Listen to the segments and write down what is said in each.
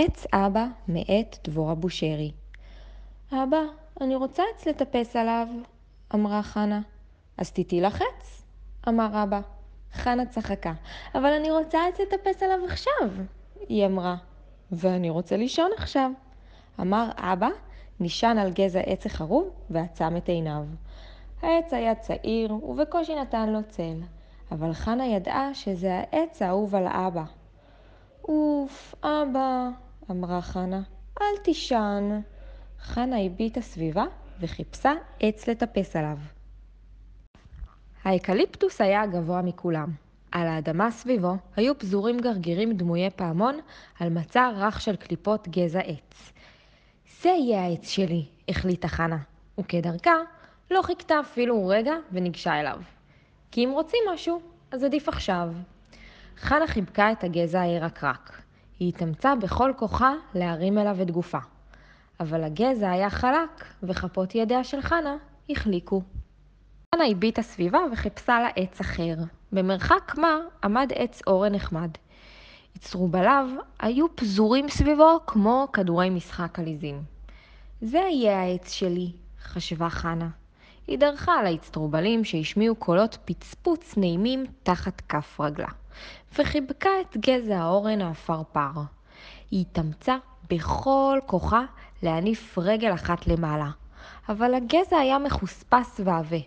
עץ אבא מאת דבורה בושרי. אבא, אני רוצה עץ לטפס עליו, אמרה חנה. אז תיתי לך עץ, אמר אבא. חנה צחקה. אבל אני רוצה עץ לטפס עליו עכשיו, היא אמרה. ואני רוצה לישון עכשיו, אמר אבא, נשען על גזע עץ החרוב ועצם את עיניו. העץ היה צעיר ובקושי נתן לו צל, אבל חנה ידעה שזה העץ האהוב על אבא. אוף, אבא, אמרה חנה, אל תישן. חנה הביטה סביבה וחיפשה עץ לטפס עליו. האקליפטוס היה הגבוה מכולם. על האדמה סביבו היו פזורים גרגירים דמויי פעמון על מצע רך של קליפות גזע עץ. זה יהיה העץ שלי, החליטה חנה, וכדרכה לא חיכתה אפילו רגע וניגשה אליו. כי אם רוצים משהו, אז עדיף עכשיו. חנה חיבקה את הגזע הירקרק. היא התאמצה בכל כוחה להרים אליו את גופה. אבל הגזע היה חלק, וכפות ידיה של חנה החליקו. חנה הביטה סביבה וחיפשה לה עץ אחר. במרחק מה עמד עץ אורן נחמד. אצטרובליו היו פזורים סביבו כמו כדורי משחק עליזים. זה יהיה העץ שלי, חשבה חנה. היא דרכה על האצטרובלים שהשמיעו קולות פצפוץ נעימים תחת כף רגלה, וחיבקה את גזע האורן העפרפר. היא התאמצה בכל כוחה להניף רגל אחת למעלה, אבל הגזע היה מחוספס ועבה.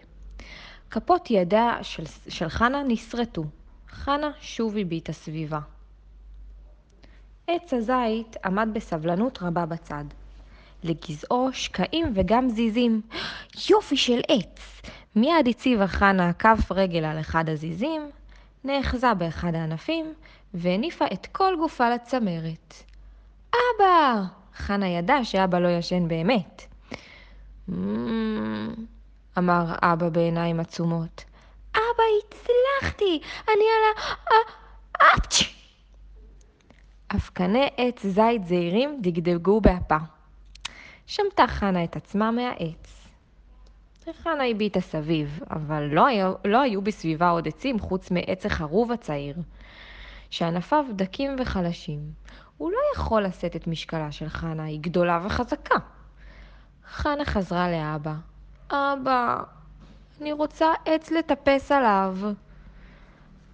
כפות ידיה של, של חנה נסרטו. חנה שוב הביטה סביבה. עץ הזית עמד בסבלנות רבה בצד. לגזעו שקעים וגם זיזים. יופי של עץ! מיד הציבה חנה כף רגל על אחד הזיזים, נאחזה באחד הענפים, והניפה את כל גופה לצמרת. אבא! חנה ידעה שאבא לא ישן באמת. אמר אבא בעיניים עצומות. אבא, הצלחתי! אני על ה... אפצ'י! אבקני עץ זית זעירים דגדגו באפה. שמטה חנה את עצמה מהעץ. חנה הביטה סביב, אבל לא היו, לא היו בסביבה עוד עצים חוץ מעץ החרוב הצעיר, שענפיו דקים וחלשים. הוא לא יכול לשאת את משקלה של חנה, היא גדולה וחזקה. חנה חזרה לאבא. אבא, אני רוצה עץ לטפס עליו.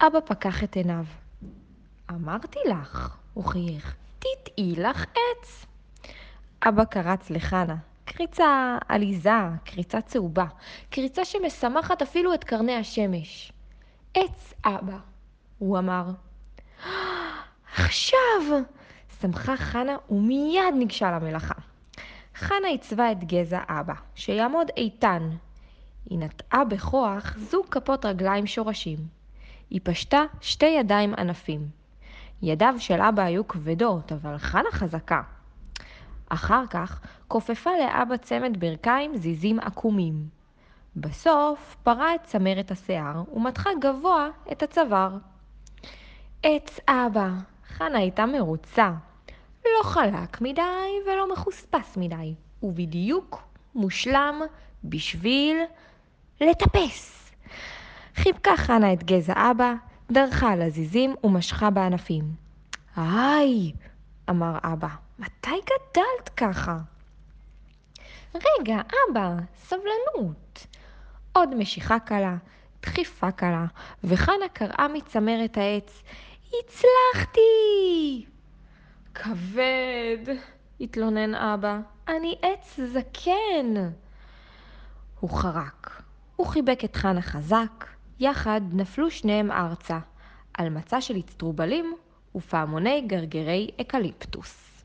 אבא פקח את עיניו. אמרתי לך, הוא חייך, תטעי לך עץ. אבא קרץ לחנה, קריצה עליזה, קריצה צהובה, קריצה שמשמחת אפילו את קרני השמש. עץ אבא, הוא אמר. עכשיו! שמחה חנה ומיד ניגשה למלאכה. חנה עיצבה את גזע אבא, שיעמוד איתן. היא נטעה בכוח זוג כפות רגליים שורשים. היא פשטה שתי ידיים ענפים. ידיו של אבא היו כבדות, אבל חנה חזקה. אחר כך כופפה לאבא צמד ברכיים זיזים עקומים. בסוף פרה את צמרת השיער ומתחה גבוה את הצוואר. עץ אבא, חנה הייתה מרוצה. לא חלק מדי ולא מחוספס מדי, ובדיוק מושלם בשביל לטפס. חיבקה חנה את גזע אבא, דרכה על הזיזים ומשכה בענפים. היי, אמר אבא, מתי גדלת ככה? רגע, אבא, סבלנות. עוד משיכה קלה, דחיפה קלה, וחנה קראה מצמרת העץ, הצלחתי! כבד, התלונן אבא, אני עץ זקן. הוא חרק. הוא חיבק את חנה חזק, יחד נפלו שניהם ארצה, על מצע של אצטרובלים ופעמוני גרגרי אקליפטוס.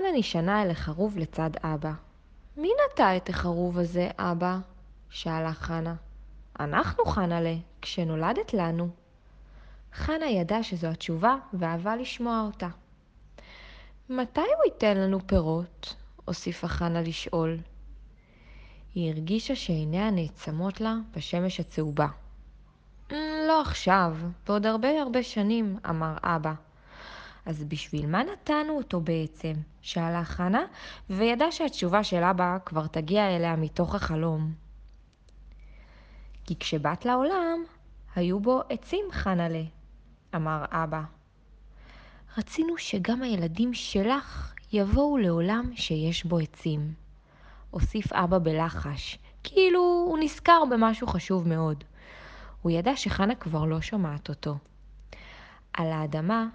חנה נשענה אל החרוב לצד אבא. מי נטע את החרוב הזה, אבא? שאלה חנה. אנחנו, חנה'לה, כשנולדת לנו. חנה ידעה שזו התשובה ואהבה לשמוע אותה. מתי הוא ייתן לנו פירות? הוסיפה חנה לשאול. היא הרגישה שעיניה נעצמות לה בשמש הצהובה. אמ, לא עכשיו, בעוד הרבה הרבה שנים, אמר אבא. אז בשביל מה נתנו אותו בעצם? שאלה חנה, וידע שהתשובה של אבא כבר תגיע אליה מתוך החלום. כי כשבאת לעולם, היו בו עצים חנה חנלה, אמר אבא. רצינו שגם הילדים שלך יבואו לעולם שיש בו עצים. הוסיף אבא בלחש, כאילו הוא נזכר במשהו חשוב מאוד. הוא ידע שחנה כבר לא שומעת אותו. על האדמה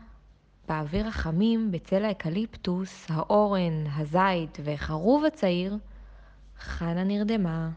באוויר החמים, בצל האקליפטוס, האורן, הזית והחרוב הצעיר, חנה נרדמה.